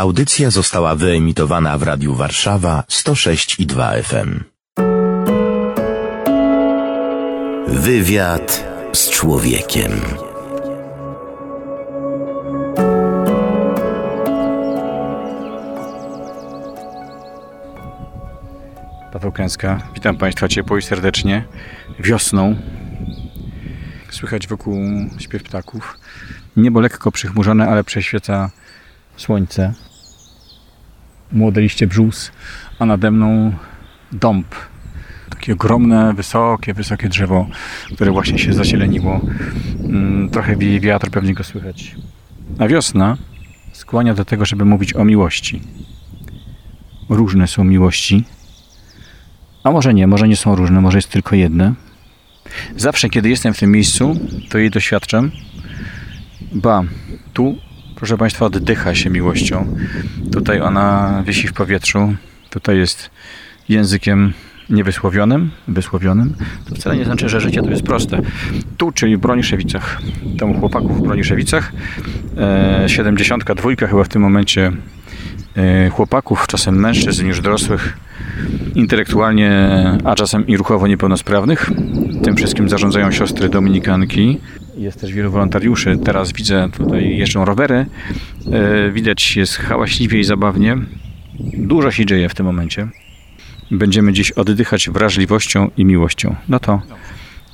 Audycja została wyemitowana w Radiu Warszawa 106 i 2 FM. Wywiad z człowiekiem. Paweł Kęska. Witam Państwa ciepło i serdecznie. Wiosną. Słychać wokół śpiew ptaków. Niebo lekko przychmurzone, ale prześwieca słońce. Młode liście brzus, a nade mną dąb. Takie ogromne, wysokie, wysokie drzewo, które właśnie się zazieleniło. Mm, Trochę wieje wiatr, pewnie go słychać. A wiosna skłania do tego, żeby mówić o miłości. Różne są miłości, a może nie, może nie są różne, może jest tylko jedne. Zawsze, kiedy jestem w tym miejscu, to jej doświadczam. Ba, tu, proszę Państwa, oddycha się miłością. Tutaj ona wisi w powietrzu. Tutaj jest językiem niewysłowionym, wysłowionym. To wcale nie znaczy, że życie to jest proste. Tu, czyli w Broniszewicach, domu chłopaków w Broniszewicach, e, 72 chyba w tym momencie e, chłopaków, czasem mężczyzn już dorosłych, intelektualnie, a czasem i ruchowo niepełnosprawnych. Tym wszystkim zarządzają siostry dominikanki. Jest też wielu wolontariuszy. Teraz widzę tutaj jeżdżą rowery. E, Widać jest hałaśliwie i zabawnie. Dużo się dzieje w tym momencie. Będziemy dziś oddychać wrażliwością i miłością. No to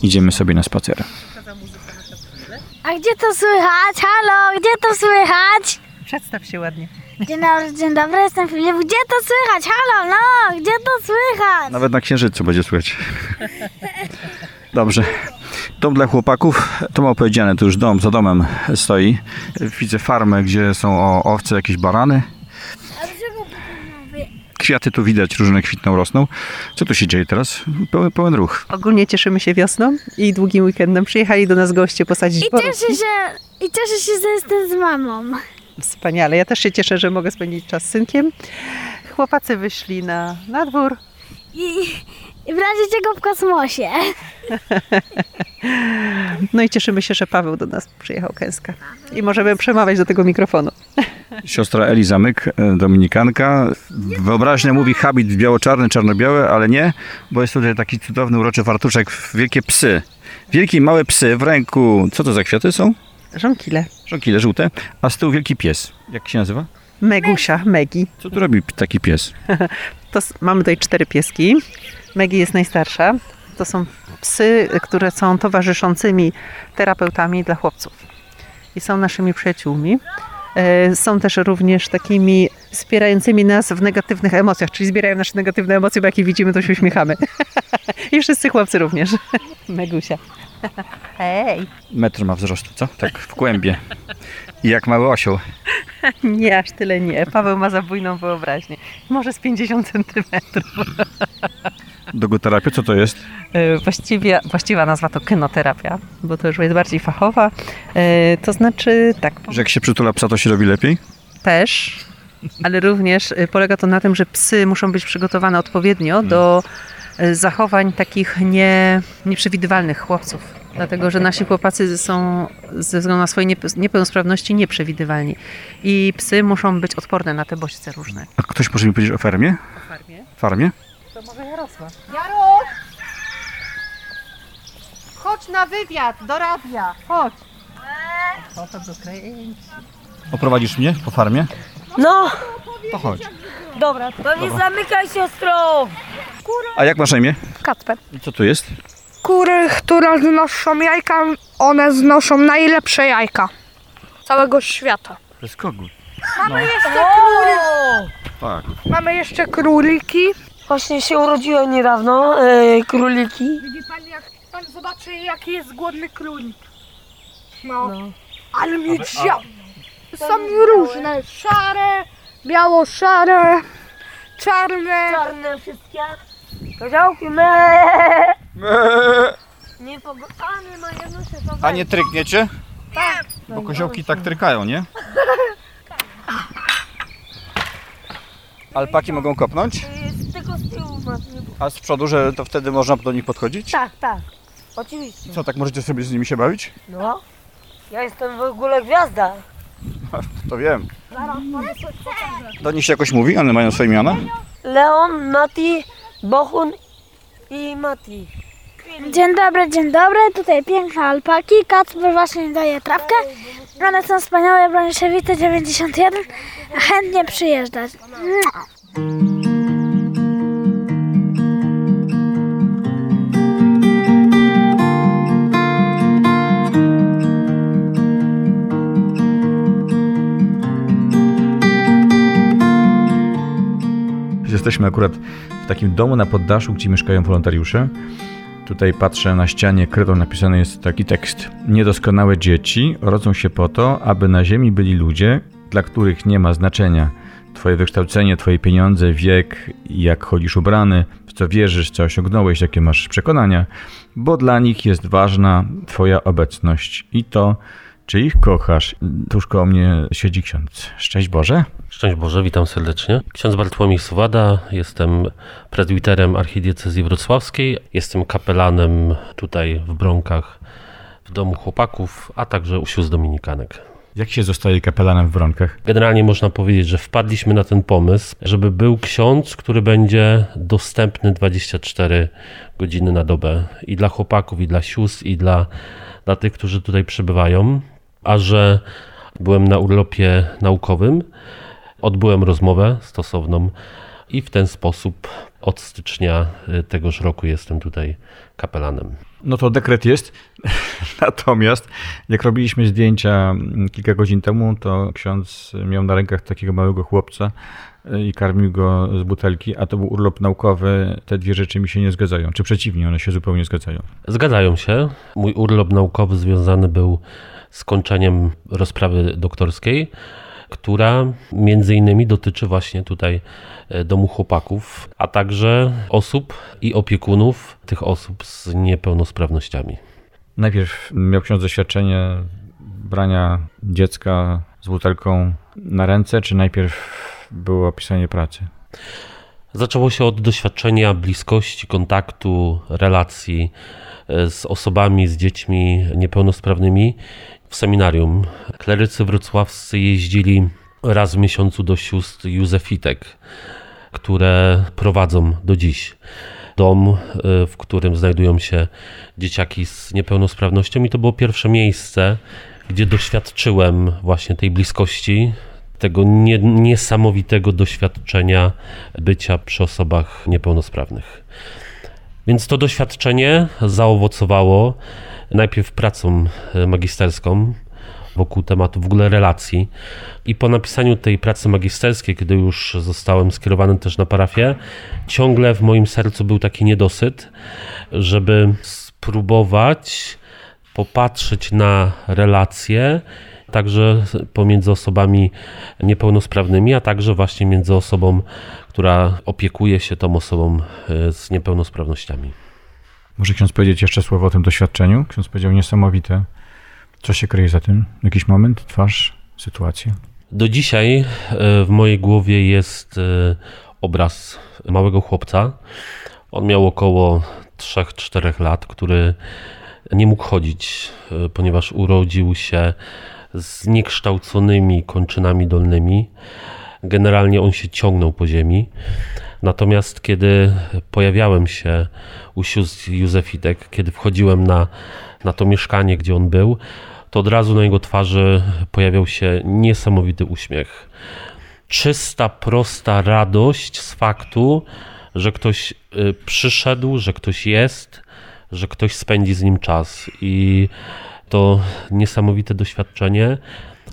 idziemy sobie na spacer. A gdzie to słychać? Halo, gdzie to słychać? Przedstaw się ładnie. Dzień dobry, dzień dobry, jestem Filip. Gdzie to słychać? Halo, no, gdzie to słychać? Nawet na księżycu będzie słychać. Dobrze. Dom dla chłopaków, to ma powiedziane, to już dom za domem stoi. Widzę farmę, gdzie są owce, jakieś barany. Kwiaty tu widać, różne kwitną, rosną. Co tu się dzieje teraz? Pełen, pełen ruch. Ogólnie cieszymy się wiosną i długim weekendem. Przyjechali do nas goście posadzić I borówki. cieszę się, i cieszę się, że jestem z mamą. Wspaniale. Ja też się cieszę, że mogę spędzić czas z synkiem. Chłopacy wyszli na, na dwór. I, I w razie czego w kosmosie. No i cieszymy się, że Paweł do nas przyjechał kęska. I możemy przemawiać do tego mikrofonu. Siostra Eli Zamyk, e, dominikanka. Wyobraźnia mówi habit biało-czarny, czarno-biały, ale nie, bo jest tutaj taki cudowny, uroczy fartuszek, wielkie psy. Wielkie i małe psy w ręku. Co to za kwiaty są? Żonkile. Żonkile żółte, a z tyłu wielki pies. Jak się nazywa? Megusia, Megi. Co tu robi taki pies? To mamy tutaj cztery pieski. Megi jest najstarsza. To są psy, które są towarzyszącymi terapeutami dla chłopców. I są naszymi przyjaciółmi. E, Są też również takimi wspierającymi nas w negatywnych emocjach, czyli zbierają nasze negatywne emocje, bo jak je widzimy, to się uśmiechamy. I wszyscy chłopcy również. Megusia. Hej! Metr ma wzrostu, co? Tak w kłębie. I jak mały osioł. Nie, aż tyle nie. Paweł ma zabójną wyobraźnię. Może z 50 centymetrów. Dogoterapia, co to jest? E, Właściwie, właściwa nazwa to kynoterapia, bo to już jest bardziej fachowa. E, To znaczy tak, Że jak się przytula psa, to się robi lepiej? też, ale również e, polega to na tym, że psy muszą być przygotowane odpowiednio do e, zachowań takich nie, nieprzewidywalnych chłopców. Dlatego, że nasi chłopacy są ze względu na swoje niepe- niepełnosprawności nieprzewidywalni. I psy muszą być odporne na te bodźce różne. A ktoś może mi powiedzieć o fermie? W farmie Farmie? to może Jarosław. Jaruś! Chodź na wywiad do radia. Chodź. O, to dokręci. Oprowadzisz mnie po farmie? No, To chodź. dobra, to nie zamykaj siostro. A jak masz na imię? Kacper. I co tu jest? Kury, które znoszą jajka, one znoszą najlepsze jajka całego świata. To jest kogut. Mamy jeszcze, Tak. mamy jeszcze króliki. Właśnie się urodziłem niedawno, e, króliki. Widzi pan, jak pan zobaczy, jaki jest głodny królik. No, ale miedzia. Są różne, szare, biało-szare, czarne. Czarne wszystkie. Koziołki, me. Nie pogotane ma jedno się to A nie trykniecie? Tak. Bo koziołki tak trykają, nie? Alpaki mogą kopnąć? jest tylko z tyłu masz. A z przodu, że to wtedy można do nich podchodzić? Tak, tak. Oczywiście. Co, tak możecie sobie z nimi się bawić? No. Ja jestem w ogóle gwiazda. To wiem. Do nich się jakoś mówi? One mają swoje imiona? Leon, Nati, Bohun i Mati. Dzień dobry, dzień dobry. Tutaj piękne alpaki. Kacper właśnie daje trawkę. One są wspaniałe, Broniszewite 91. A chętnie przyjeżdżać. Jesteśmy akurat w takim domu na poddaszu, gdzie mieszkają wolontariusze. Tutaj patrzę na ścianie krytą napisany jest taki tekst. Niedoskonałe dzieci rodzą się po to, aby na ziemi byli ludzie, dla których nie ma znaczenia twoje wykształcenie, twoje pieniądze, wiek, jak chodzisz ubrany, w co wierzysz, co osiągnąłeś, jakie masz przekonania, bo dla nich jest ważna twoja obecność i to, czy ich kochasz. Tuż koło mnie siedzi ksiądz. Szczęść Boże. Szczęść Boże, witam serdecznie. Ksiądz Bartłomiej Suwada, jestem prezbiterem archidiecezji wrocławskiej, jestem kapelanem tutaj w Bronkach w domu chłopaków, a także u sióstr dominikanek. Jak się zostaje kapelanem w Wronkach? Generalnie można powiedzieć, że wpadliśmy na ten pomysł, żeby był ksiądz, który będzie dostępny 24 godziny na dobę i dla chłopaków, i dla sióstr, i dla, dla tych, którzy tutaj przybywają. A że byłem na urlopie naukowym, odbyłem rozmowę stosowną i w ten sposób od stycznia y, tegoż roku jestem tutaj kapelanem. No to dekret jest. Natomiast jak robiliśmy zdjęcia mm, kilka godzin temu, to ksiądz miał na rękach takiego małego chłopca y, i karmił go z butelki, a to był urlop naukowy. Te dwie rzeczy mi się nie zgadzają. Czy przeciwnie, one się zupełnie zgadzają. Zgadzają się. Mój urlop naukowy związany był z kończeniem rozprawy doktorskiej, która między innymi dotyczy właśnie tutaj e, domu chłopaków, a także osób i opiekunów tych osób z niepełnosprawnościami. Najpierw miał ksiądz doświadczenie brania dziecka z butelką na ręce, czy najpierw było opisanie pracy? Zaczęło się od doświadczenia bliskości, kontaktu, relacji e, z osobami, z dziećmi niepełnosprawnymi w seminarium. Klerycy wrocławscy jeździli raz w miesiącu do sióstr Józefitek, które prowadzą do dziś dom, y, w którym znajdują się dzieciaki z niepełnosprawnością i to było pierwsze miejsce, gdzie doświadczyłem właśnie tej bliskości, tego nie, niesamowitego doświadczenia bycia przy osobach niepełnosprawnych. Więc to doświadczenie zaowocowało najpierw pracą e, magisterską wokół tematu w ogóle relacji. I po napisaniu tej pracy magisterskiej, kiedy już zostałem skierowany też na parafię, ciągle w moim sercu był taki niedosyt, żeby spróbować popatrzeć na relacje, także pomiędzy osobami niepełnosprawnymi, a także właśnie między osobą, która opiekuje się tą osobą e, z niepełnosprawnościami. Może ksiądz powiedzieć jeszcze słowo o tym doświadczeniu? Ksiądz powiedział niesamowite. Co się kryje za tym? Jakiś moment, twarz, sytuacja? Do dzisiaj e, w mojej głowie jest e, obraz małego chłopca. On miał około 3-4 lat, który nie mógł chodzić, e, ponieważ urodził się z niekształconymi kończynami dolnymi. Generalnie on się ciągnął po ziemi. Natomiast kiedy pojawiałem się u sióstr Józefitek, kiedy wchodziłem na, na to mieszkanie, gdzie on był, to od razu na jego twarzy pojawiał się niesamowity uśmiech. Czysta, prosta radość z faktu, że ktoś y, przyszedł, że ktoś jest, że ktoś spędzi z nim czas. I to niesamowite doświadczenie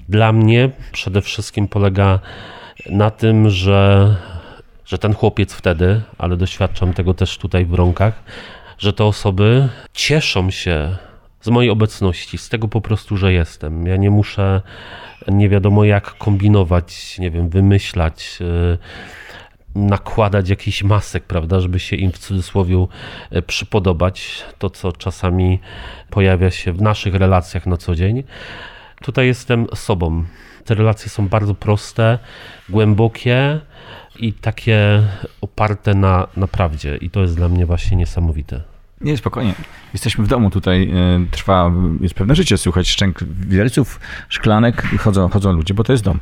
dla mnie przede wszystkim polega na tym, że, że ten chłopiec wtedy, ale doświadczam tego też tutaj w rąkach, że te osoby cieszą się z mojej obecności, z tego po prostu, że jestem. Ja nie muszę nie wiadomo jak kombinować, nie wiem, wymyślać, yy, nakładać jakichś masek, prawda, żeby się im w cudzysłowie yy, przypodobać. To, co czasami pojawia się w naszych relacjach na co dzień. Tutaj jestem sobą. Te relacje są bardzo proste, głębokie i takie oparte na, na prawdzie. I to jest dla mnie właśnie niesamowite. Nie, spokojnie. Jesteśmy w domu tutaj, e, trwa, jest pewne życie, słychać szczęk widelców, szklanek, chodzą, chodzą ludzie, bo to jest dom.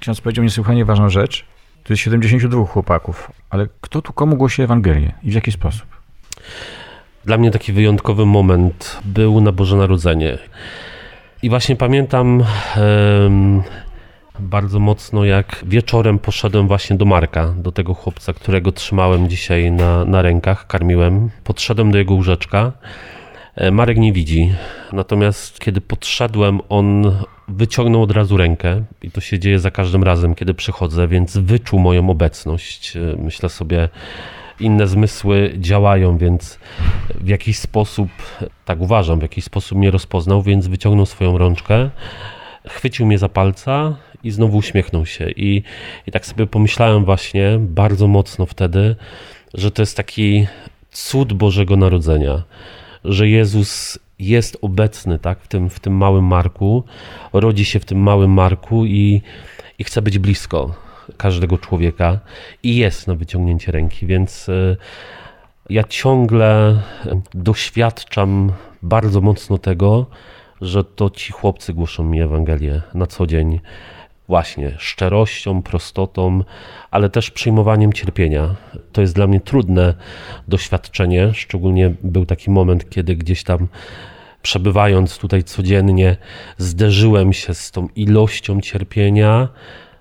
Ksiądz powiedział niesłychanie ważną rzecz. Tu jest 72 chłopaków, ale kto tu komu głosi Ewangelię i w jaki sposób? Dla mnie taki wyjątkowy moment był na Boże Narodzenie. I właśnie pamiętam bardzo mocno, jak wieczorem poszedłem właśnie do Marka, do tego chłopca, którego trzymałem dzisiaj na, na rękach, karmiłem. Podszedłem do jego łóżeczka. E, Marek nie widzi. Natomiast kiedy podszedłem, on wyciągnął od razu rękę i to się dzieje za każdym razem, kiedy przychodzę, więc wyczuł moją obecność. E, Myślę sobie, inne zmysły działają, więc w jakiś sposób, tak uważam, w jakiś sposób mnie rozpoznał, więc wyciągnął swoją rączkę, chwycił mnie za palca i znowu uśmiechnął się. I, i tak sobie pomyślałem właśnie bardzo mocno wtedy, że to jest taki cud Bożego Narodzenia, że Jezus jest obecny tak, w, tym, w tym małym Marku, rodzi się w tym małym Marku i, i chce być blisko każdego człowieka i jest na wyciągnięcie ręki, więc y, ja ciągle doświadczam bardzo mocno tego, że to ci chłopcy głoszą mi Ewangelię na co dzień. Właśnie szczerością, prostotą, ale też przyjmowaniem cierpienia. To jest dla mnie trudne doświadczenie. Szczególnie był taki moment, kiedy gdzieś tam przebywając tutaj codziennie, zderzyłem się z tą ilością cierpienia,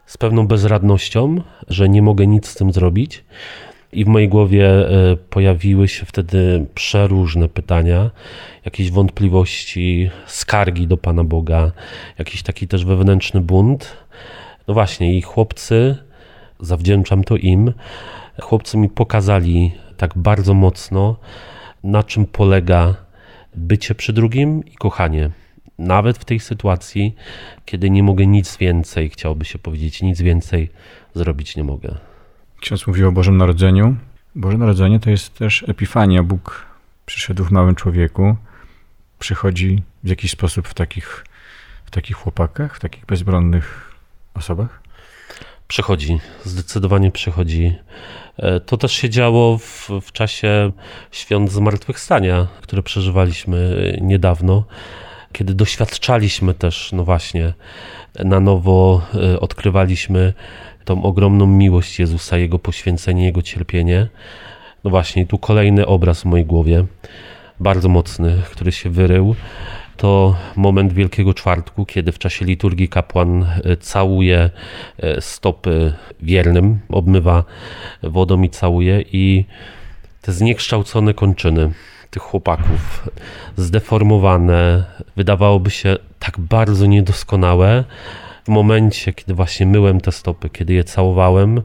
z pewną bezradnością, że nie mogę nic z tym zrobić. I w mojej głowie e, pojawiły się wtedy przeróżne pytania, jakieś wątpliwości, skargi do Pana Boga, jakiś taki też wewnętrzny bunt. No właśnie, i chłopcy, zawdzięczam to im, chłopcy mi pokazali tak bardzo mocno, na czym polega bycie przy drugim i kochanie. Nawet w tej sytuacji, kiedy nie mogę nic więcej, chciałoby się powiedzieć, nic więcej zrobić nie mogę. Ksiądz mówił o Bożym Narodzeniu. Boże Narodzenie to jest też epifania. Bóg przyszedł w małym człowieku, przychodzi w jakiś sposób w takich, w takich chłopakach, w takich bezbronnych osobach. Przychodzi, zdecydowanie przychodzi. E, To też się działo w, w czasie świąt zmartwychwstania, które przeżywaliśmy e, niedawno, kiedy doświadczaliśmy też, no właśnie, na nowo e, odkrywaliśmy tą ogromną miłość Jezusa, Jego poświęcenie, Jego cierpienie. No właśnie, tu kolejny obraz w mojej głowie, bardzo mocny, który się wyrył. To moment Wielkiego Czwartku, kiedy w czasie liturgii kapłan e, całuje e, stopy wiernym, obmywa wodą i całuje i te zniekształcone kończyny tych chłopaków, zdeformowane, wydawałoby się tak bardzo niedoskonałe. W momencie, kiedy właśnie myłem te stopy, kiedy je całowałem,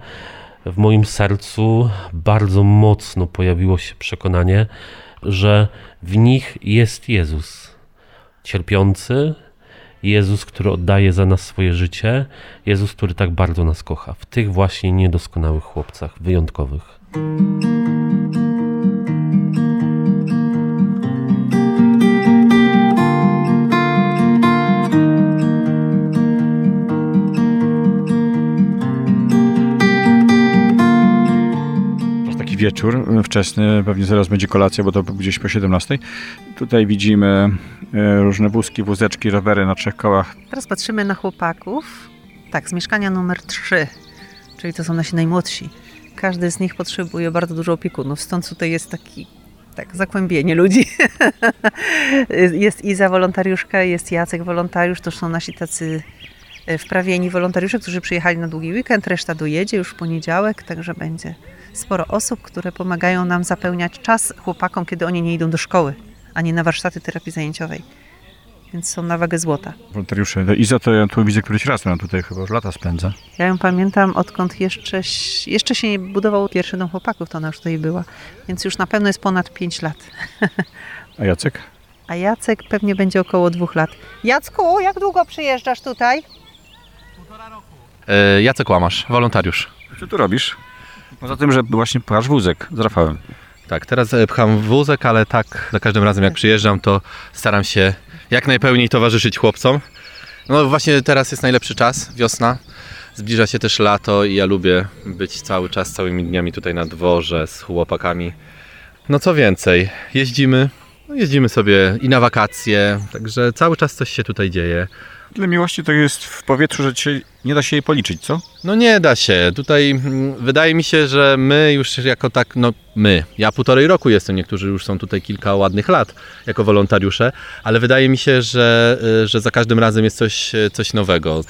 w moim sercu bardzo mocno pojawiło się przekonanie, że w nich jest Jezus. Cierpiący, Jezus, który oddaje za nas swoje życie, Jezus, który tak bardzo nas kocha. W tych właśnie niedoskonałych chłopcach, wyjątkowych. Wieczór wczesny, pewnie zaraz będzie kolacja, bo to gdzieś po 17. Tutaj widzimy e, różne wózki, wózeczki, rowery na trzech kołach. Teraz patrzymy na chłopaków. Tak, z mieszkania numer 3, czyli to są nasi najmłodsi. Każdy z nich potrzebuje bardzo dużo opiekunów, stąd tutaj jest taki tak, zakłębienie ludzi. jest Iza wolontariuszka, jest Jacek wolontariusz, to są nasi tacy e, wprawieni wolontariusze, którzy przyjechali na długi weekend, reszta dojedzie już w poniedziałek, także będzie sporo osób, które pomagają nam zapełniać czas chłopakom, kiedy oni nie idą do szkoły, a nie na warsztaty terapii zajęciowej. Więc są na wagę złota. Wolontariusze. Iza to ja tu widzę któryś raz, ona tutaj chyba już lata spędza. Ja ją pamiętam odkąd jeszcze, jeszcze się nie budował pierwszy dom chłopaków, to ona już tutaj była. Więc już na pewno jest ponad 5 lat. A Jacek? A Jacek pewnie będzie około dwóch lat. Jacku, jak długo przyjeżdżasz tutaj? E, Jacek Łamasz, wolontariusz. Co tu robisz? Poza tym, że właśnie pchasz wózek z Rafałem. Tak, teraz e, pcham wózek, ale tak za każdym razem jak przyjeżdżam, to staram się jak najpełniej towarzyszyć chłopcom. No właśnie teraz jest najlepszy czas, wiosna. Zbliża się też lato i ja lubię być cały czas, całymi dniami tutaj na dworze z chłopakami. No co więcej, jeździmy, no jeździmy sobie i na wakacje, także cały czas coś się tutaj dzieje. Tyle miłości to jest w powietrzu, że dzisiaj nie da się jej policzyć, co? No nie da się. Tutaj mm, wydaje mi się, że my już jako tak, no my, ja półtorej roku jestem, niektórzy już są tutaj kilka ładnych lat jako wolontariusze, ale wydaje mi się, że, y, że za każdym razem jest coś, y, coś nowego.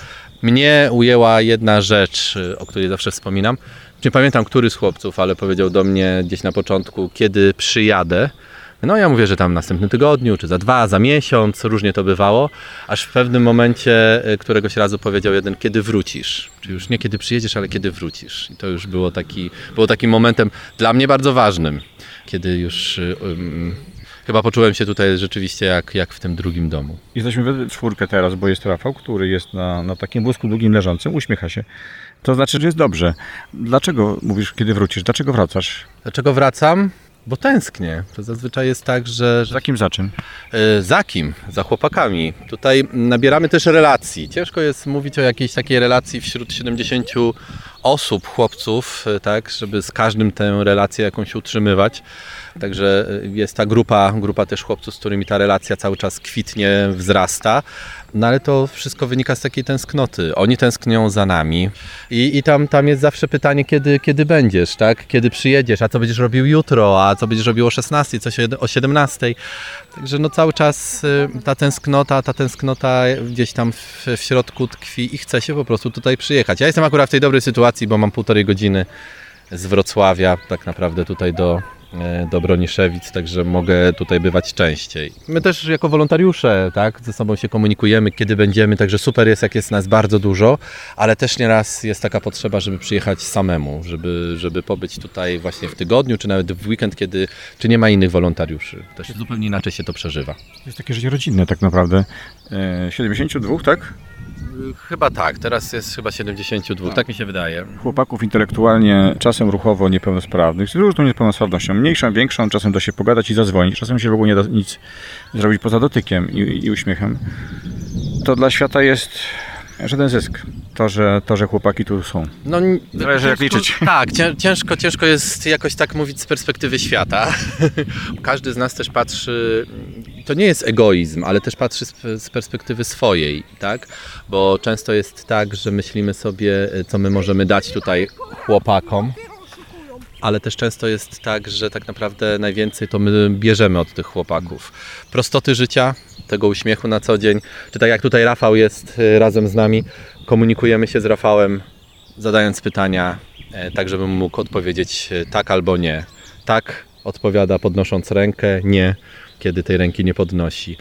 Mnie ujęła jedna rzecz, y, o której zawsze wspominam. Nie pamiętam, który z chłopców, ale powiedział do mnie gdzieś na początku, kiedy przyjadę. No ja mówię, że tam w następnym tygodniu, czy za dwa, za miesiąc, różnie to bywało, aż w pewnym momencie y, któregoś razu powiedział jeden, kiedy wrócisz. Czyli już nie kiedy przyjedziesz, ale kiedy wrócisz. I to już było, taki, było takim momentem dla mnie bardzo ważnym, kiedy już ym, chyba poczułem się tutaj rzeczywiście jak, jak w tym drugim domu. Jesteśmy we czwórkę teraz, bo jest Rafał, który jest na, na takim wózku długim leżącym, uśmiecha się. To znaczy, że jest dobrze. Dlaczego mówisz, kiedy wrócisz? Dlaczego wracasz? Dlaczego wracam? Bo tęsknię. To zazwyczaj jest tak, że, Za kim, za czym? E, Za kim? Za chłopakami. Tutaj nabieramy też relacji. Ciężko jest mówić o jakiejś takiej relacji wśród 70 osób, chłopców, e, tak, żeby z każdym tę relację jakąś utrzymywać. Także e, jest ta grupa, grupa też chłopców, z którymi ta relacja cały czas kwitnie, wzrasta. No ale to wszystko wynika z takiej tęsknoty. Oni tęsknią za nami i, i tam, tam jest zawsze pytanie, kiedy, kiedy będziesz, tak? Kiedy przyjedziesz, a co będziesz robił jutro, a co będziesz robił o 16, co się o 17. Także no cały czas y, ta tęsknota, ta tęsknota gdzieś tam w, w środku tkwi i chce się po prostu tutaj przyjechać. Ja jestem akurat w tej dobrej sytuacji, bo mam półtorej godziny z Wrocławia tak naprawdę tutaj do, do Broniszewic, także mogę tutaj bywać częściej. My też jako wolontariusze tak, ze sobą się komunikujemy, kiedy będziemy, także super jest, jak jest nas bardzo dużo, ale też nieraz jest taka potrzeba, żeby przyjechać samemu, żeby, żeby pobyć tutaj właśnie w tygodniu, czy nawet w weekend, kiedy czy nie ma innych wolontariuszy. Też zupełnie inaczej się to przeżywa. To jest takie życie rodzinne tak naprawdę. E, 72, tak? Chyba tak, teraz jest chyba 72, tak mi się wydaje. Chłopaków intelektualnie, czasem ruchowo niepełnosprawnych, z różną niepełnosprawnością, mniejszą, większą, czasem da się pogadać i zadzwonić, czasem się w ogóle nie da nic zrobić poza dotykiem i, i uśmiechem. To dla świata jest żaden zysk. To, że, to, że chłopaki tu są. No, Zależy, jak liczyć. Tak, cię- ciężko, ciężko jest jakoś tak mówić z perspektywy świata. Każdy z nas też patrzy, to nie jest egoizm, ale też patrzy z, z perspektywy swojej, tak? Bo często jest tak, że myślimy sobie, co my możemy dać tutaj chłopakom, ale też często jest tak, że tak naprawdę najwięcej to my bierzemy od tych chłopaków. Prostoty życia, tego uśmiechu na co dzień, czy tak jak tutaj Rafał jest y, razem z nami, komunikujemy się z Rafałem, zadając pytania, e, tak żebym mógł odpowiedzieć e, tak albo nie. Tak odpowiada podnosząc rękę, nie, kiedy tej ręki nie podnosi.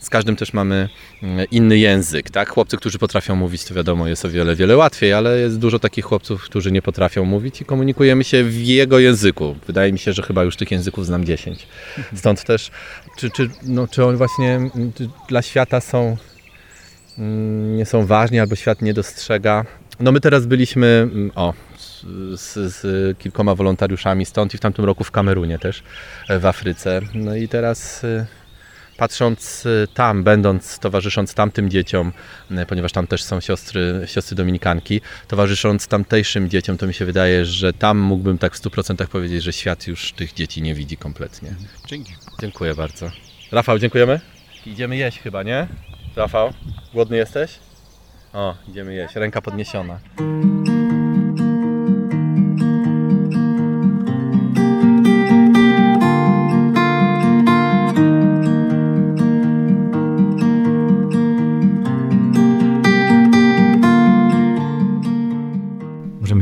Z każdym też mamy mm, inny język, tak? Chłopcy, którzy potrafią mówić, to wiadomo, jest o wiele, wiele łatwiej, ale jest dużo takich chłopców, którzy nie potrafią mówić i komunikujemy się w jego języku. Wydaje mi się, że chyba już tych języków znam 10. Stąd też, czy, czy, no, czy oni właśnie mm, czy dla świata są, mm, nie są ważni, albo świat nie dostrzega. No my teraz byliśmy, o, z, z kilkoma wolontariuszami stąd i w tamtym roku w Kamerunie też, w Afryce. No i teraz y, patrząc y, tam, będąc, towarzysząc tamtym dzieciom, y, ponieważ tam też są siostry, siostry dominikanki, towarzysząc tamtejszym dzieciom, to mi się wydaje, że tam mógłbym tak w 100% powiedzieć, że świat już tych dzieci nie widzi kompletnie. Dzięki. Dziękuję bardzo. Rafał, dziękujemy. Idziemy jeść chyba, nie? Rafał, głodny jesteś? O, idziemy jeść. Ręka podniesiona.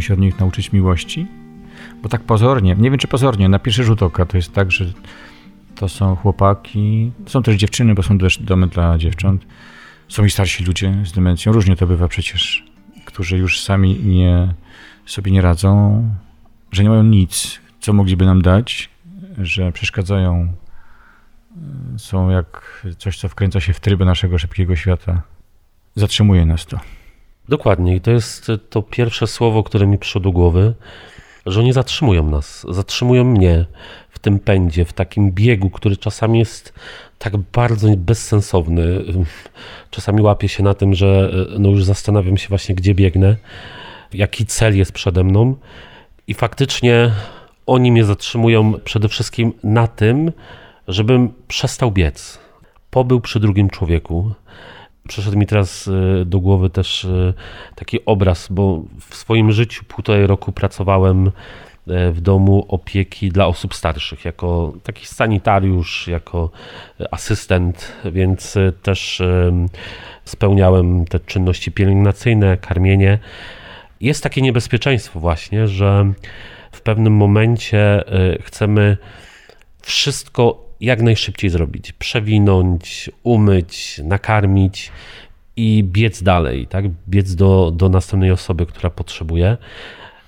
Się od nich nauczyć miłości? Bo tak pozornie, nie wiem czy pozornie, na pierwszy rzut oka to jest tak, że to są chłopaki, są też dziewczyny, bo są też domy dla dziewcząt. Są i starsi ludzie z demencją, różnie to bywa przecież, którzy już sami nie, sobie nie radzą, że nie mają nic, co mogliby nam dać, że przeszkadzają, y, są jak coś, co wkręca się w tryby naszego szybkiego świata. Zatrzymuje nas to. Dokładnie. I to jest to pierwsze słowo, które mi przyszło do głowy, że oni zatrzymują nas, zatrzymują mnie w tym pędzie, w takim biegu, który czasami jest tak bardzo bezsensowny. Czasami łapię się na tym, że no już zastanawiam się właśnie, gdzie biegnę, jaki cel jest przede mną. I faktycznie oni mnie zatrzymują przede wszystkim na tym, żebym przestał biec. Pobył przy drugim człowieku. Przyszedł mi teraz y, do głowy też y, taki obraz, bo w swoim życiu półtorej roku pracowałem y, w domu opieki dla osób starszych, jako taki sanitariusz, jako asystent, więc y, też spełniałem te czynności pielęgnacyjne, karmienie. Jest takie niebezpieczeństwo właśnie, że w pewnym momencie chcemy wszystko jak najszybciej zrobić. Przewinąć, umyć, nakarmić i biec dalej, tak? Biec do, do następnej osoby, która potrzebuje.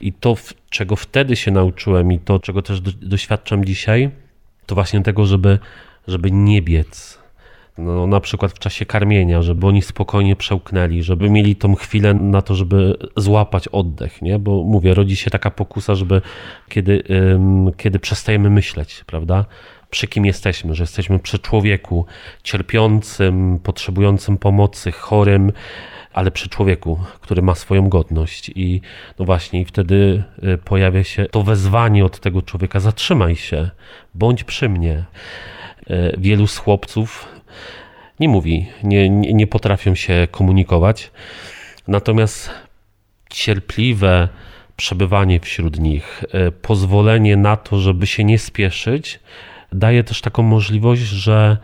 I to, czego wtedy się nauczyłem i to, czego też do, doświadczam dzisiaj, to właśnie tego, żeby, żeby nie biec. No, na przykład w czasie karmienia, żeby oni spokojnie przełknęli, żeby mieli tą chwilę na to, żeby złapać oddech, nie? Bo mówię, rodzi się taka pokusa, żeby kiedy, kiedy przestajemy myśleć, prawda? Przy kim jesteśmy, że jesteśmy przy człowieku cierpiącym, potrzebującym pomocy, chorym, ale przy człowieku, który ma swoją godność. I no właśnie, i wtedy y, pojawia się to wezwanie od tego człowieka: zatrzymaj się, bądź przy mnie. Y, Wielu z chłopców nie mówi, nie, nie, nie potrafią się komunikować. Natomiast cierpliwe przebywanie wśród nich, e, pozwolenie na to, żeby się nie spieszyć, daje też taką możliwość, że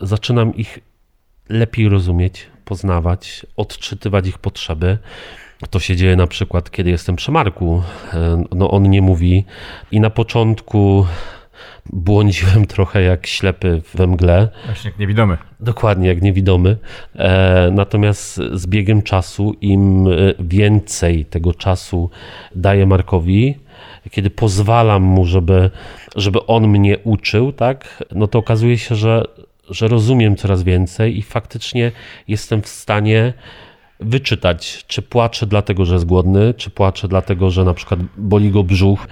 zaczynam ich lepiej rozumieć, poznawać, odczytywać ich potrzeby. To się dzieje na przykład, kiedy jestem przy Marku. E, No, on nie mówi i na początku błądziłem trochę jak ślepy we mgle. Właśnie jak niewidomy. Dokładnie, jak niewidomy. E, natomiast z biegiem czasu, im e, więcej tego czasu daję Markowi, kiedy pozwalam mu, żeby, żeby on mnie uczył, tak, no to okazuje się, że, że rozumiem coraz więcej i faktycznie jestem w stanie wyczytać, czy płacze dlatego, że jest głodny, czy płacze dlatego, że na przykład boli go brzuch,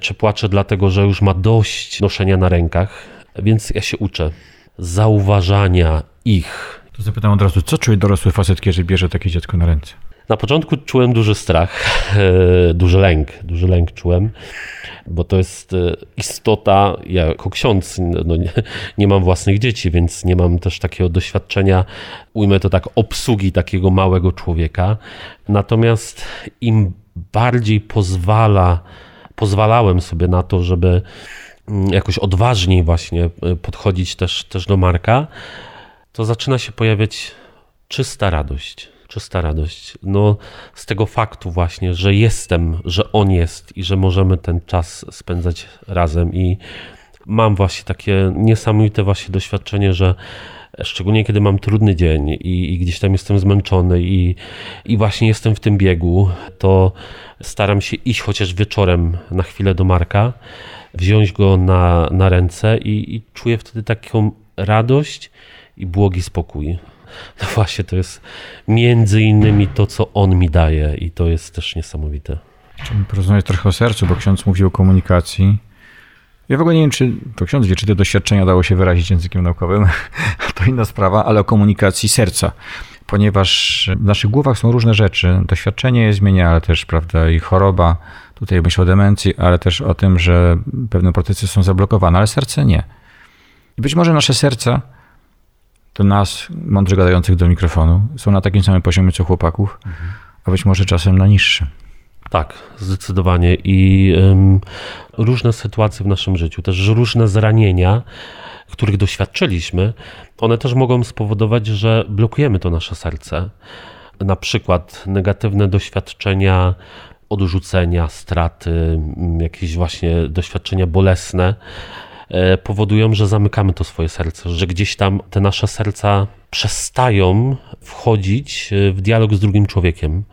czy płacze dlatego, że już ma dość noszenia na rękach. Więc ja się uczę zauważania ich. To zapytam od razu, co czuje dorosły facet, kiedy bierze takie dziecko na ręce? Na początku czułem duży strach, e, duży lęk, duży lęk czułem, bo to jest e, istota, ja jako ksiądz no nie, nie mam własnych dzieci, więc nie mam też takiego doświadczenia, ujmę to tak, obsługi takiego małego człowieka. Natomiast im bardziej pozwala, pozwalałem sobie na to, żeby mm, jakoś odważniej właśnie e, podchodzić też, też do Marka, to zaczyna się pojawiać czysta radość. Czysta radość. No, z tego faktu właśnie, że jestem, że on jest i że możemy ten czas spędzać razem. I mam właśnie takie niesamowite właśnie doświadczenie, że szczególnie kiedy mam trudny dzień i, i gdzieś tam jestem zmęczony i, i właśnie jestem w tym biegu, to staram się iść chociaż wieczorem na chwilę do Marka, wziąć go na, na ręce i, i czuję wtedy taką radość i błogi spokój. No właśnie, to jest między innymi to, co on mi daje i to jest też niesamowite. Chciałbym porozmawiać trochę o sercu, bo ksiądz mówił o komunikacji. Ja w ogóle nie wiem, czy to ksiądz wie, czy te doświadczenia dało się wyrazić językiem naukowym. To inna sprawa, ale o komunikacji serca. Ponieważ w naszych głowach są różne rzeczy. Doświadczenie je zmienia, ale też, prawda, i choroba. Tutaj myślę o demencji, ale też o tym, że pewne procesy są zablokowane, ale serce nie. I być może nasze serca, to nas, mądrze gadających do mikrofonu, są na takim samym poziomie co chłopaków, a być może czasem na niższym. Tak, zdecydowanie. I ym, różne sytuacje w naszym życiu, też różne zranienia, których doświadczyliśmy, one też mogą spowodować, że blokujemy to nasze serce. Na przykład negatywne doświadczenia odrzucenia, straty, jakieś właśnie doświadczenia bolesne powodują, że zamykamy to swoje serce, że gdzieś tam te nasze serca przestają wchodzić e, w dialog z drugim człowiekiem.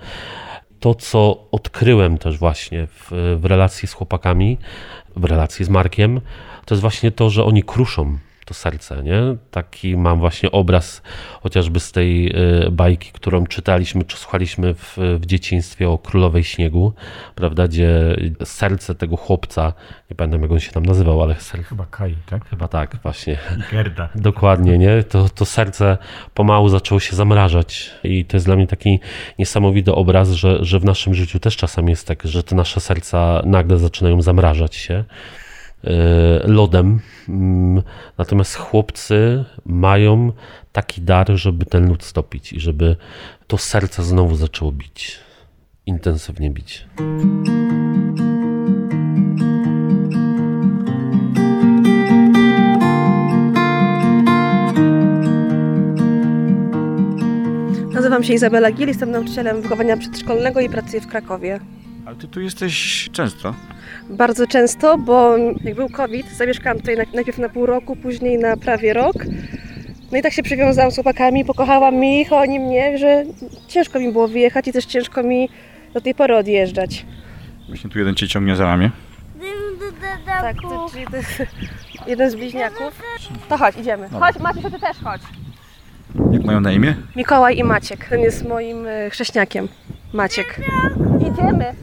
To, co odkryłem też właśnie w, w relacji z chłopakami, w relacji z Markiem, to jest właśnie to, że oni kruszą to serce, nie? Taki mam właśnie obraz chociażby z tej y, bajki, którą czytaliśmy, czy słuchaliśmy w, w dzieciństwie o Królowej Śniegu, prawda, gdzie serce tego chłopca, nie pamiętam jak on się tam nazywał, ale serce, Chyba Kai, tak? chyba tak właśnie, Gerda. Dokładnie, nie? To, to serce pomału zaczęło się zamrażać. I to jest dla mnie taki niesamowity obraz, że, że w naszym życiu też czasem jest tak, że te nasze serca nagle zaczynają zamrażać się lodem. Mm, Natomiast chłopcy mają taki dar, żeby ten lód stopić i żeby to serce znowu zaczęło bić. Intensywnie bić. Nazywam się Izabela Gil, jestem nauczycielem wychowania przedszkolnego i pracuję w Krakowie. Ale ty tu jesteś często. Bardzo często, bo jak był COVID, zamieszkałam tutaj na- najpierw na pół roku, później na prawie rok. No i tak się przywiązałam z chłopakami, pokochałam ich, oni mnie, że ciężko mi było wyjechać i też ciężko mi do tej pory odjeżdżać. Właśnie tu jeden cię ciągnie za ramię. Tak, to, czyli to jest jeden z bliźniaków. To chodź, idziemy. Chodź, Maciek, ty też chodź. Jak mają na imię? Mikołaj i Maciek. Ten jest moim e, chrześniakiem. Maciek. Idziemy.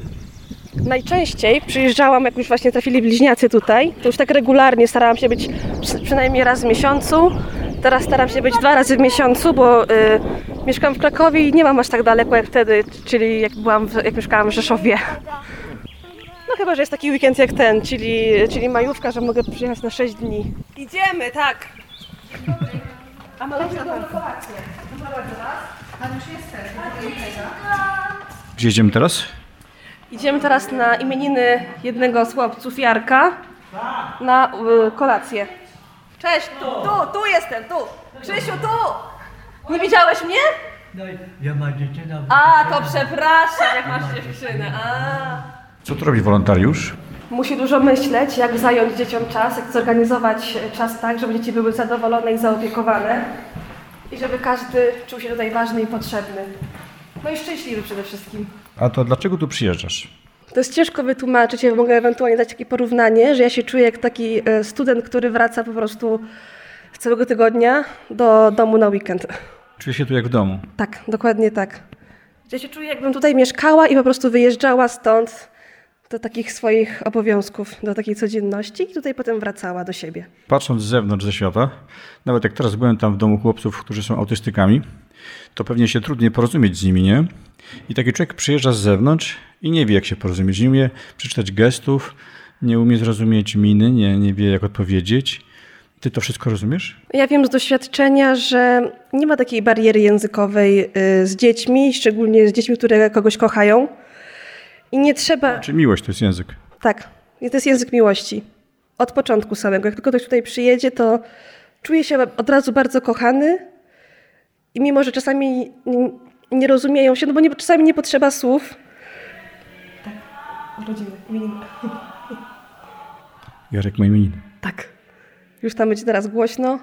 Najczęściej przyjeżdżałam, jak już właśnie trafili bliźniacy tutaj, to już tak regularnie starałam się być przy- przynajmniej raz w miesiącu. Teraz staram się być dwa razy w miesiącu, bo y, mieszkam w Krakowie i nie mam aż tak daleko jak wtedy, czyli jak, byłam w, jak mieszkałam w Rzeszowie. No chyba, że jest taki weekend jak ten, czyli, czyli majówka, że mogę przyjechać na 6 dni. Idziemy, tak. A malowka tam. Gdzie jedziemy teraz? Idziemy teraz na imieniny jednego z chłopców, Jarka, na y, kolację. Cześć, tu, tu, tu jestem, tu. Krzysiu, tu! Nie widziałeś mnie? Ja mam dziewczynę. A, to przepraszam, jak masz dziewczynę. A. Co tu robi wolontariusz? Musi dużo myśleć, jak zająć dzieciom czas, jak zorganizować czas tak, żeby dzieci były zadowolone i zaopiekowane. I żeby każdy czuł się tutaj ważny i potrzebny. No i szczęśliwy przede wszystkim. A to dlaczego tu przyjeżdżasz? To jest ciężko wytłumaczyć, ja mogę ewentualnie dać takie porównanie, że ja się czuję jak taki e, student, który wraca po prostu z całego tygodnia do domu na weekend. Czuję się tu jak w domu. Tak, dokładnie tak. Ja się czuję jakbym tutaj mieszkała i po prostu wyjeżdżała stąd do takich swoich obowiązków, do takiej codzienności i tutaj potem wracała do siebie. Patrząc z zewnątrz, ze świata, nawet jak teraz byłem tam w domu chłopców, którzy są autystykami, to pewnie się trudniej porozumieć z nimi, nie? I taki człowiek przyjeżdża z zewnątrz i nie wie, jak się porozumieć. Nie umie przeczytać gestów, nie umie zrozumieć miny, nie, nie wie, jak odpowiedzieć. Ty to wszystko rozumiesz? Ja wiem z doświadczenia, że nie ma takiej bariery językowej y, z dziećmi, szczególnie z dziećmi, które kogoś kochają. I nie trzeba. Czy miłość to jest język? Tak, to jest język miłości. Od początku samego. Jak tylko ktoś tutaj przyjedzie, to czuje się od razu bardzo kochany. I mimo, że czasami nie, rozumieją się, no bo nie, czasami nie potrzeba słów. Tak, urodziny, imieniny. Jarek ma imieniny. Tak. Już tam będzie teraz głośno.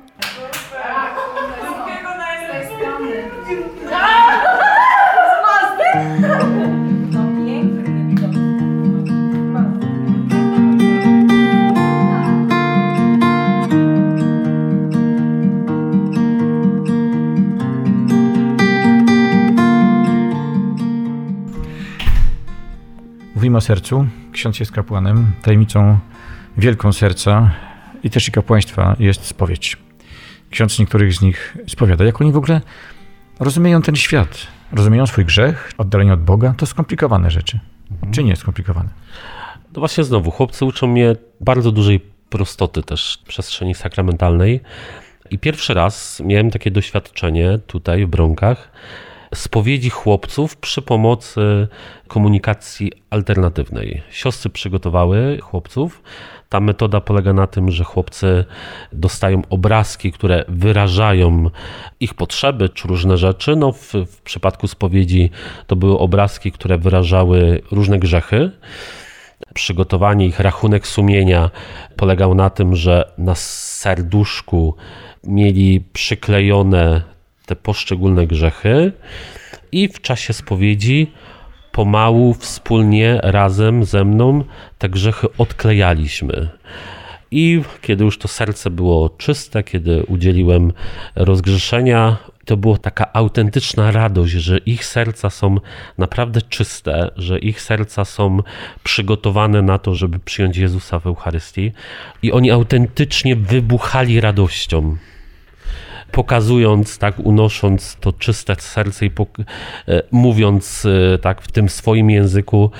Mówimy o sercu. Ksiądz jest kapłanem. Tajemnicą wielką serca i też i kapłaństwa jest spowiedź. Ksiądz niektórych z nich spowiada. Jak oni w ogóle rozumieją ten świat? Rozumieją swój grzech, oddalenie od Boga? To skomplikowane rzeczy. Czy nie skomplikowane? No właśnie znowu, chłopcy uczą mnie bardzo dużej prostoty też przestrzeni sakramentalnej. I pierwszy raz miałem takie doświadczenie tutaj w Bronkach spowiedzi chłopców przy pomocy komunikacji alternatywnej. Siostry przygotowały chłopców. Ta metoda polega na tym, że chłopcy dostają obrazki, które wyrażają ich potrzeby czy różne rzeczy. No w, w przypadku spowiedzi to były obrazki, które wyrażały różne grzechy przygotowanie ich, rachunek sumienia polegał na tym, że na serduszku mieli przyklejone te poszczególne grzechy i w czasie spowiedzi pomału, wspólnie, razem ze mną te grzechy odklejaliśmy. I kiedy już to serce było czyste, kiedy udzieliłem rozgrzeszenia, to była taka autentyczna radość, że ich serca są naprawdę czyste, że ich serca są przygotowane na to, żeby przyjąć Jezusa w Eucharystii. I oni autentycznie wybuchali radością pokazując, tak, unosząc to czyste serce i e, mówiąc e, tak w tym swoim języku,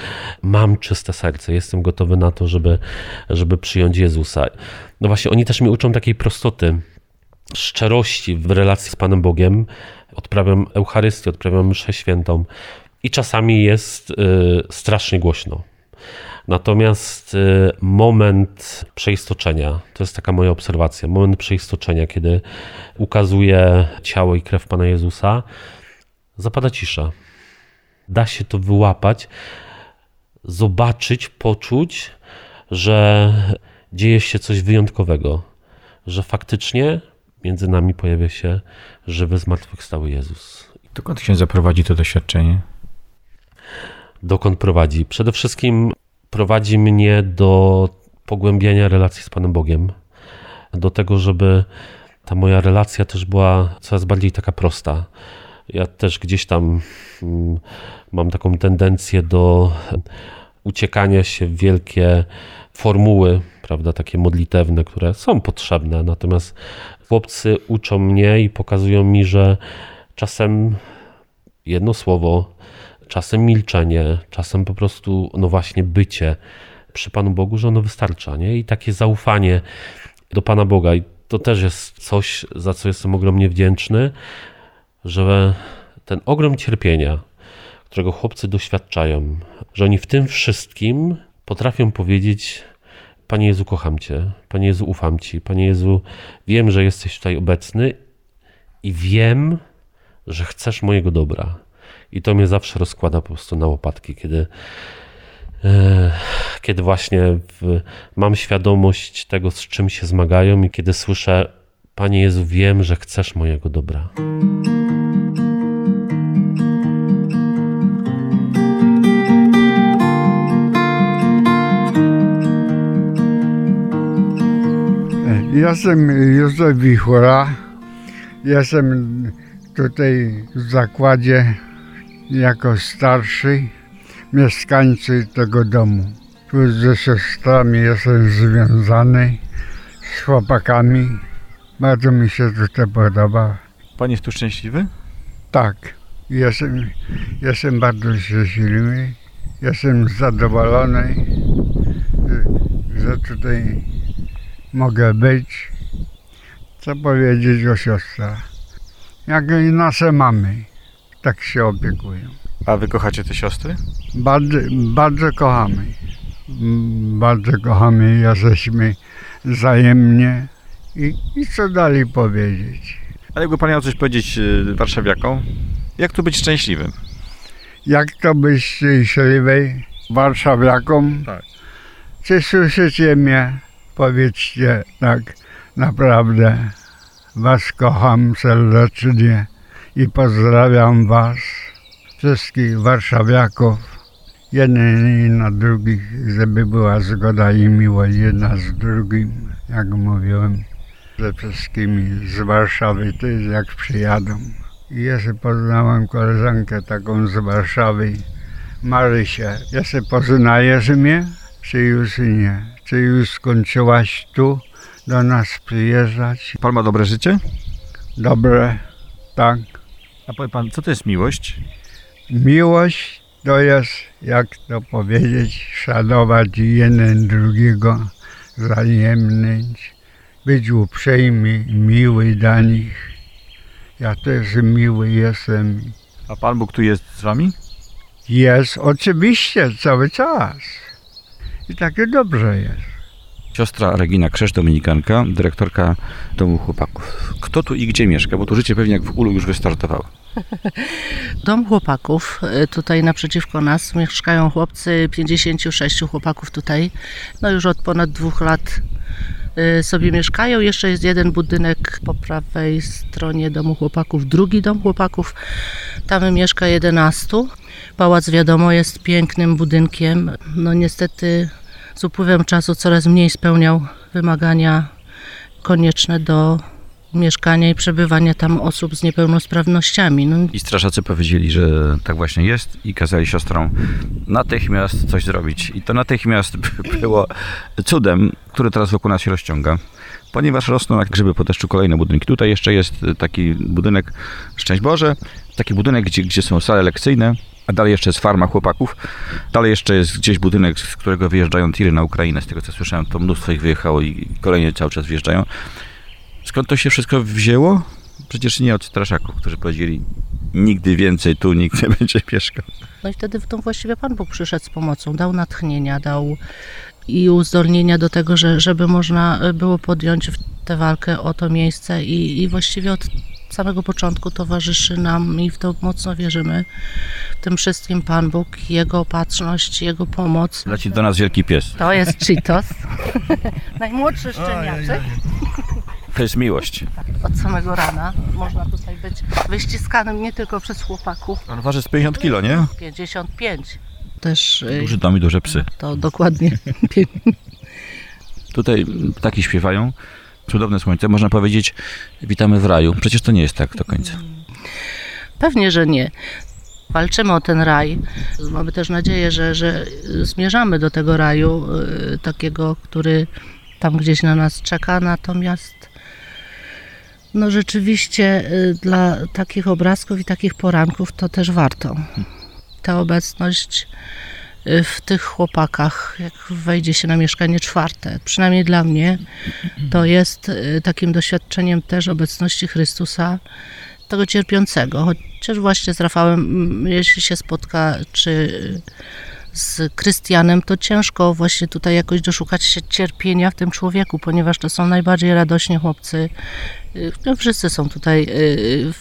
mam czyste serce, jestem gotowy na to, żeby, żeby przyjąć Jezusa. No właśnie, oni też mi uczą takiej prostoty, szczerości w relacji z Panem Bogiem. Odprawiam Eucharystię, odprawiam mszę świętą i czasami jest y, strasznie głośno. Natomiast y, moment przeistoczenia, to jest taka moja obserwacja, moment przeistoczenia, kiedy ukazuje ciało i krew Pana Jezusa, zapada cisza. Da się to wyłapać, zobaczyć, poczuć, że dzieje się coś wyjątkowego, że faktycznie między nami pojawia się żywy, zmartwychwstały Jezus. Dokąd ksiądz zaprowadzi to doświadczenie? Dokąd prowadzi? Przede wszystkim prowadzi mnie do pogłębiania relacji z Panem Bogiem, do tego, żeby ta moja relacja też była coraz bardziej taka prosta. Ja też gdzieś tam mm, mam taką tendencję do uciekania się w wielkie formuły, prawda, takie modlitewne, które są potrzebne. Natomiast chłopcy uczą mnie i pokazują mi, że czasem jedno słowo, czasem milczenie, czasem po prostu, no właśnie, bycie przy Panu Bogu, że ono wystarcza, nie? I takie zaufanie do Pana Boga. I to też jest coś, za co jestem ogromnie wdzięczny, że ten ogrom cierpienia, którego chłopcy doświadczają, że oni w tym wszystkim potrafią powiedzieć: Panie Jezu, kocham Cię, Panie Jezu, ufam Ci, Panie Jezu, wiem, że jesteś tutaj obecny i wiem, że chcesz mojego dobra. I to mnie zawsze rozkłada po prostu na łopatki, kiedy, e, kiedy właśnie w, mam świadomość tego, z czym się zmagają, i kiedy słyszę: Panie Jezu, wiem, że chcesz mojego dobra. Jestem Józef Wichura. Jestem tutaj w zakładzie jako starszy mieszkańcy tego domu. Tu ze siostrami jestem związany, z chłopakami. Bardzo mi się tutaj podoba. Pan jest tu szczęśliwy? Tak, jestem, jestem bardzo szczęśliwy. Jestem zadowolony, że- że tutaj mogę być. Co powiedzieć o siostrach? Jak i nasze mamy, tak się opiekują. A wy kochacie te siostry? Bardzo, bardzo kochamy. Bardzo kochamy, jesteśmy wzajemnie. I, I co dalej powiedzieć? Ale jakby pan miał coś powiedzieć y, warszawiakom, jak tu być szczęśliwym? Jak to być szczęśliwej warszawiakom? Tak. Czy słyszycie mnie? Powiedzcie tak naprawdę. Was kocham serdecznie i pozdrawiam was, wszystkich warszawiaków, jednych i na drugich, żeby była zgoda i miłość jedna z drugim, jak mówiłem, ze wszystkimi z Warszawy też jak przyjadą. I jeszcze poznałem koleżankę taką z Warszawy, Marysię. Jeszcze poznajesz mnie, czy już nie? Czy już skończyłaś tu do nas przyjeżdżać? Pan ma dobre życie? Dobre, tak. A powie pan, co to jest miłość? Miłość to jest, jak to powiedzieć, szanować jeden drugiego, wzajemnić, być uprzejmy, miły dla nich. Ja też miły jestem. A Pan Bóg tu jest z wami? Jest oczywiście cały czas. I takie dobrze jest. Siostra Regina Krzesz, dominikanka, dyrektorka Domu Chłopaków. Kto tu i gdzie mieszka? Bo tu życie pewnie jak w ulu już wystartowało. Dom chłopaków, y, tutaj naprzeciwko nas mieszkają chłopcy, 56 chłopaków tutaj, no już od ponad dwóch lat y, sobie mieszkają. Jeszcze jest jeden budynek po prawej stronie domu chłopaków, drugi dom chłopaków, tam mieszka 11. Pałac wiadomo jest pięknym budynkiem, no niestety z upływem czasu coraz mniej spełniał wymagania konieczne do mieszkania i przebywania tam osób z niepełnosprawnościami. No, I strażacy powiedzieli, że tak właśnie jest i kazali siostrom natychmiast coś zrobić. I to natychmiast było cudem, który teraz wokół nas się rozciąga. Ponieważ rosną jak grzyby po deszczu kolejne budynki. Tutaj jeszcze jest taki budynek, szczęść Boże, taki budynek, gdzie, gdzie są sale lekcyjne, a dalej jeszcze jest farma chłopaków. Dalej jeszcze jest gdzieś budynek, z którego wyjeżdżają tiry na Ukrainę. Z tego co słyszałem, to mnóstwo ich wyjechało i kolejnie cały czas wjeżdżają. Skąd to się wszystko wzięło? Przecież nie od straszaków, którzy powiedzieli nigdy więcej tu nikt nie będzie mieszkał. no i wtedy tą właściwie Pan Bóg przyszedł z pomocą, dał natchnienia, dał i uzdolnienia do tego, że, żeby można było podjąć tę walkę o to miejsce i, i właściwie od samego początku towarzyszy nam i w to mocno wierzymy. W tym wszystkim Pan Bóg, Jego opatrzność, Jego pomoc. Leci do nas wielki pies. To jest Cheetos, najmłodszy szczeniaczek. To jest miłość. Od samego rana można tutaj być wyściskanym nie tylko przez chłopaków. On waży z 50 kilo, nie? 55. Też Duży dom i duże psy. to dokładnie. Tutaj ptaki śpiewają. Cudowne słońce. Można powiedzieć, witamy w raju. Przecież to nie jest tak do końca. Pewnie, że nie. Walczymy o ten raj. Mamy też nadzieję, że, że zmierzamy do tego raju, y, takiego, który tam gdzieś na nas czeka. Natomiast no rzeczywiście y, dla takich obrazków i takich poranków to też warto. Ta obecność w tych chłopakach, jak wejdzie się na mieszkanie czwarte, przynajmniej dla mnie, to jest y, takim doświadczeniem też obecności Chrystusa, tego cierpiącego. Chociaż właśnie z Rafałem, mm, jeśli się spotka, czy z Krystianem, to ciężko właśnie tutaj jakoś doszukać się cierpienia w tym człowieku, ponieważ to są najbardziej radośni chłopcy. Y, wszyscy są tutaj y,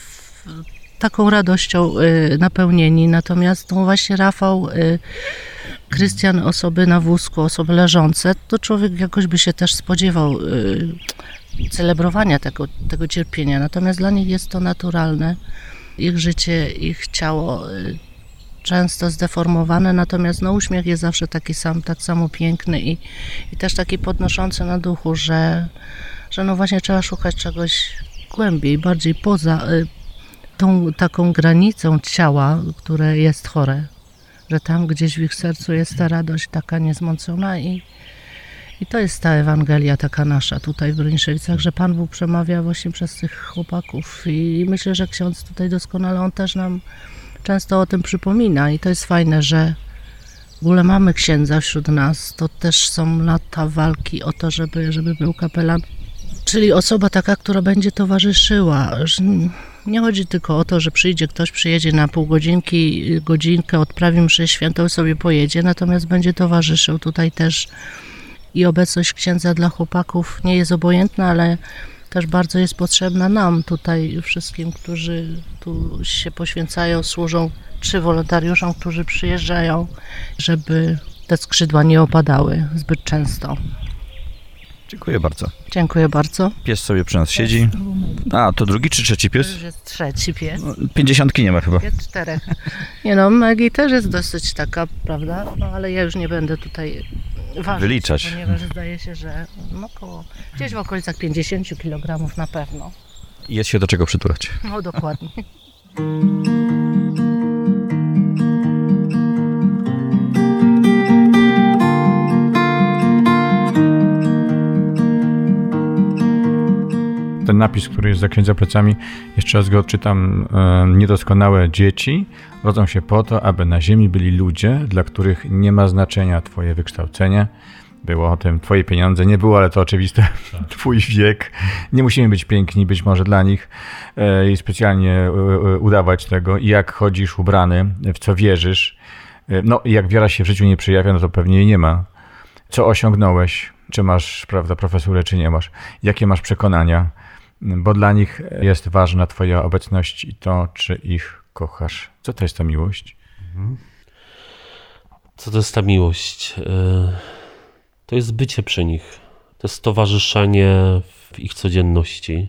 taką radością y, napełnieni. Natomiast no właśnie Rafał, y, Krystian, osoby na wózku, osoby leżące, to człowiek jakoś by się też spodziewał y, celebrowania tego, tego cierpienia. Natomiast dla nich jest to naturalne. Ich życie, ich ciało y, często zdeformowane, natomiast no, uśmiech jest zawsze taki sam, tak samo piękny i, i też taki podnoszący na duchu, że, że no właśnie trzeba szukać czegoś głębiej, bardziej poza y, tą taką granicą ciała, które jest chore. Że tam gdzieś w ich sercu jest ta radość taka niezmącona i, i to jest ta Ewangelia taka nasza tutaj w Broniszewicach, że Pan Bóg przemawia właśnie przez tych chłopaków i myślę, że ksiądz tutaj doskonale, on też nam często o tym przypomina i to jest fajne, że w ogóle mamy księdza wśród nas. To też są lata walki o to, żeby, żeby był kapelan. Czyli osoba taka, która będzie towarzyszyła. Nie chodzi tylko o to, że przyjdzie ktoś, przyjedzie na pół godzinki, godzinkę, odprawi mszę świętą sobie pojedzie, natomiast będzie towarzyszył tutaj też i obecność księdza dla chłopaków nie jest obojętna, ale też bardzo jest potrzebna nam tutaj wszystkim, którzy tu się poświęcają, służą, czy wolontariuszom, którzy przyjeżdżają, żeby te skrzydła nie opadały zbyt często. Dziękuję bardzo. Dziękuję bardzo. Pies sobie przy nas siedzi. A, to drugi czy trzeci To pies? już jest trzeci pies. Pięćdziesiątki nie ma chyba. Jest czterech. Nie no, Maggie też jest dosyć taka, prawda? No ale ja już nie będę tutaj ważyć, Wyliczać. ponieważ zdaje się, że no około, gdzieś w okolicach 50 kg na pewno. Jest się do czego przytulać. No dokładnie. Ten napis, który jest za księdza plecami, jeszcze raz go odczytam. E, Niedoskonałe dzieci rodzą się po to, aby na ziemi byli ludzie, dla których nie ma znaczenia twoje wykształcenie. Było o tym twoje pieniądze, nie było, ale to oczywiste. Twój wiek. Nie musimy być piękni, być może dla nich e, i specjalnie e, udawać tego. I jak chodzisz ubrany, w co wierzysz, no i jak wiara się w życiu nie przejawia, no to pewnie jej nie ma. Co osiągnąłeś? Czy masz, prawda, profesurę, czy nie masz? Jakie masz przekonania? Bo dla nich jest ważna Twoja obecność i to, czy ich kochasz. Co to jest ta miłość? Co to jest ta miłość? Y, To jest bycie przy nich. To jest towarzyszenie w ich codzienności.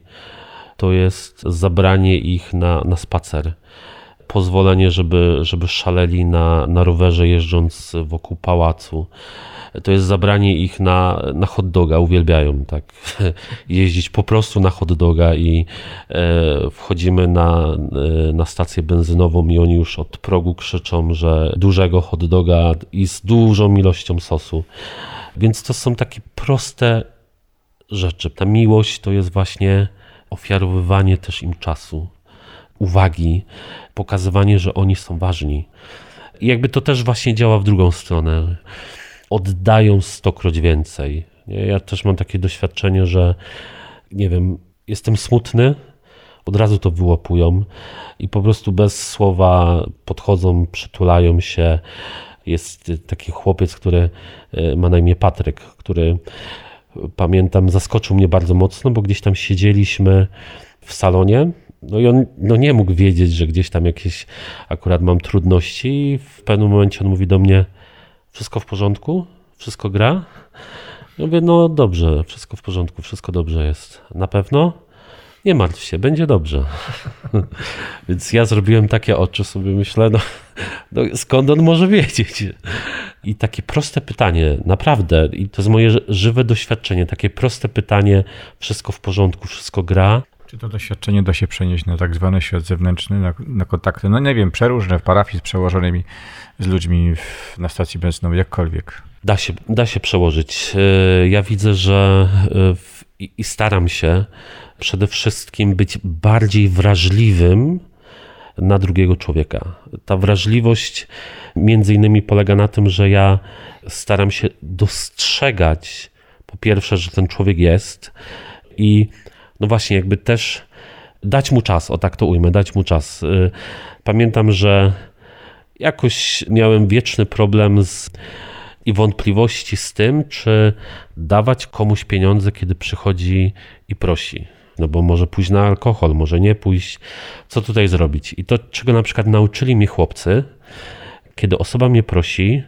To jest zabranie ich na, na spacer. Pozwolenie, żeby, żeby szaleli na, na rowerze jeżdżąc wokół pałacu. To jest zabranie ich na, na hot doga. Uwielbiają tak jeździć po prostu na hot doga i e, wchodzimy na, e, na stację benzynową i oni już od progu krzyczą, że dużego hot doga i z dużą ilością sosu. Więc to są takie proste rzeczy. Ta miłość to jest właśnie ofiarowywanie też im czasu, uwagi, pokazywanie, że oni są ważni. I jakby to też właśnie działa w drugą stronę. Oddają stokroć więcej. Ja też mam takie doświadczenie, że nie wiem, jestem smutny, od razu to wyłapują i po prostu bez słowa podchodzą, przytulają się. Jest taki chłopiec, który e, ma na imię Patryk, który pamiętam, zaskoczył mnie bardzo mocno, bo gdzieś tam siedzieliśmy w salonie. No i on no nie mógł wiedzieć, że gdzieś tam jakieś akurat mam trudności. I w pewnym momencie on mówi do mnie: Wszystko w porządku? Wszystko gra? Ja mówię: No dobrze, wszystko w porządku, wszystko dobrze jest. Na pewno? Nie martw się, będzie dobrze. Więc ja zrobiłem takie oczy, sobie myślę, no, no skąd on może wiedzieć? I takie proste pytanie, naprawdę, i to jest moje żywe doświadczenie, takie proste pytanie, wszystko w porządku, wszystko gra. Czy to doświadczenie da się przenieść na tak zwany świat zewnętrzny, na, na kontakty, no nie wiem, przeróżne w parafii z przełożonymi z ludźmi na stacji benzynowej, jakkolwiek? Da się, da się przełożyć. E, Ja widzę, że e, w, i staram się przede wszystkim być bardziej wrażliwym na drugiego człowieka. Ta wrażliwość między innymi polega na tym, że ja staram się dostrzegać po pierwsze, że ten człowiek jest i no właśnie jakby też dać mu czas, o tak to ujmę, dać mu czas. Y, Pamiętam, że jakoś miałem wieczny problem z i wątpliwości z tym, czy dawać komuś pieniądze, kiedy przychodzi i prosi. No bo może pójść na alkohol, może nie pójść. Co tutaj zrobić? I to, czego na przykład nauczyli mnie chłopcy, kiedy osoba mnie prosi,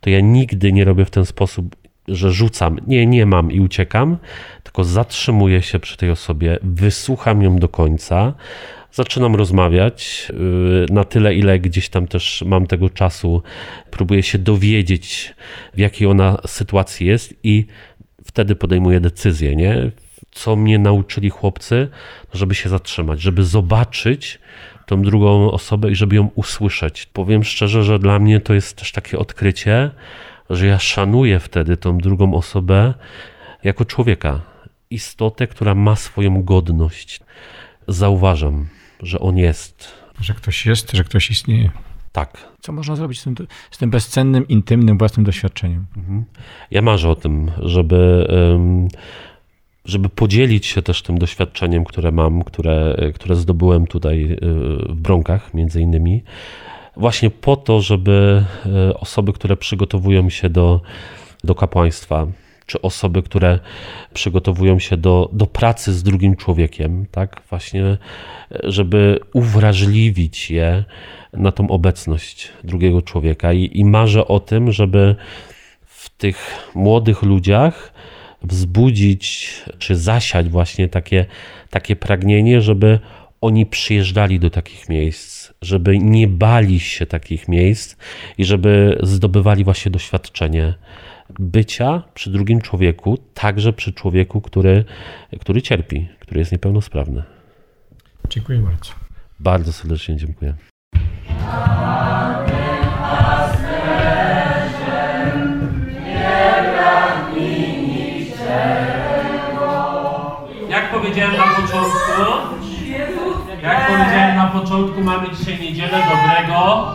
to ja nigdy nie robię w ten sposób, że rzucam, nie, nie mam i uciekam, tylko zatrzymuję się przy tej osobie, wysłucham ją do końca, zaczynam rozmawiać yy, na tyle, ile gdzieś tam też mam tego czasu, próbuję się dowiedzieć, w jakiej ona sytuacji jest i wtedy podejmuję decyzję, nie? Co mnie nauczyli chłopcy, żeby się zatrzymać, żeby zobaczyć tą drugą osobę i żeby ją usłyszeć. Powiem szczerze, że dla mnie to jest też takie odkrycie, że ja szanuję wtedy tą drugą osobę jako człowieka, istotę, która ma swoją godność. Zauważam, że on jest. Że ktoś jest, że ktoś istnieje. Tak. Co można zrobić z tym, z tym bezcennym, intymnym, własnym doświadczeniem? Ja marzę o tym, żeby, żeby podzielić się też tym doświadczeniem, które mam, które, które zdobyłem tutaj y, w Bronkach, między innymi. Właśnie po to, żeby y, osoby, które przygotowują się do, do kapłaństwa, czy osoby, które przygotowują się do, do pracy z drugim człowiekiem, tak, właśnie, żeby uwrażliwić je na tą obecność drugiego człowieka. I, i marzę o tym, żeby w tych młodych ludziach wzbudzić, czy zasiać właśnie takie, takie pragnienie, żeby oni przyjeżdżali do takich miejsc, żeby nie bali się takich miejsc i żeby zdobywali właśnie doświadczenie bycia przy drugim człowieku, także przy człowieku, który, który cierpi, który jest niepełnosprawny. Dziękuję bardzo. Bardzo serdecznie dziękuję. Jak powiedziałem na początku, powiedziałem na początku, mamy dzisiaj niedzielę dobrego,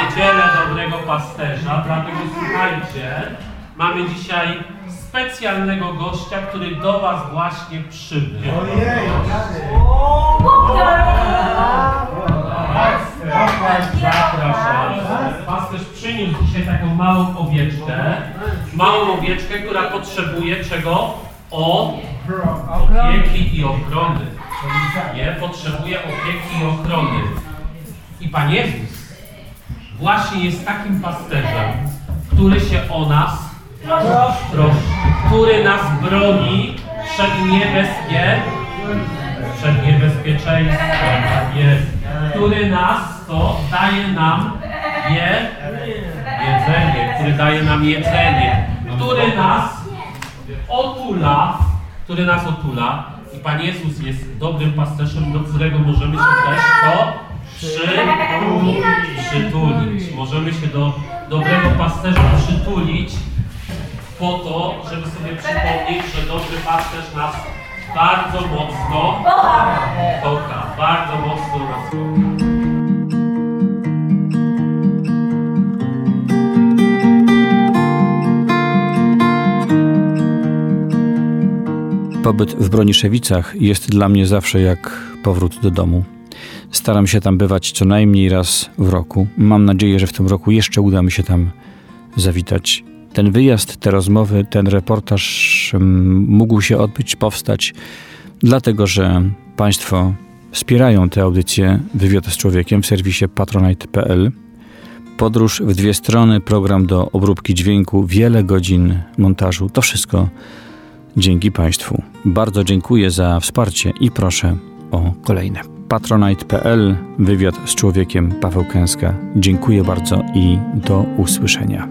niedzielę dobrego pasterza, dlatego słuchajcie, mamy dzisiaj specjalnego gościa, który do Was właśnie przybył. Zapraszam. Pasterz przyniósł dzisiaj taką małą owieczkę, małą owieczkę, która potrzebuje czego? O opieki i ochrony. Potrzebuje opieki i ochrony. I Pan Jezus właśnie jest takim pasterzem, który się o nas troszczy, który nas broni przed niebezpie, przed niebezpieczeństwem, jest, który nas to daje nam je, jedzenie, który daje nam jedzenie, który nas otula, który nas otula. I Pan Jezus jest dobrym pasterzem, do którego możemy się też co? Przytulić. Przytulić. Możemy się do dobrego pasterza przytulić po to, żeby sobie przypomnieć, że dobry pasterz nas bardzo mocno kocha. Bardzo mocno nas kocha. Pobyt w Broniszewicach jest dla mnie zawsze jak powrót do domu. Staram się tam bywać co najmniej raz w roku. Mam nadzieję, że w tym roku jeszcze uda mi się tam zawitać. Ten wyjazd, te rozmowy, ten reportaż mm, mógł się odbyć, powstać, dlatego że Państwo wspierają tę audycję Wywiad z Człowiekiem w serwisie patronite.pl. Podróż w dwie strony, program do obróbki dźwięku, wiele godzin montażu. To wszystko dzięki Państwu. Bardzo dziękuję za wsparcie i proszę o kolejne. Patronite.pl, wywiad z człowiekiem Paweł Kęska. Dziękuję bardzo i do usłyszenia.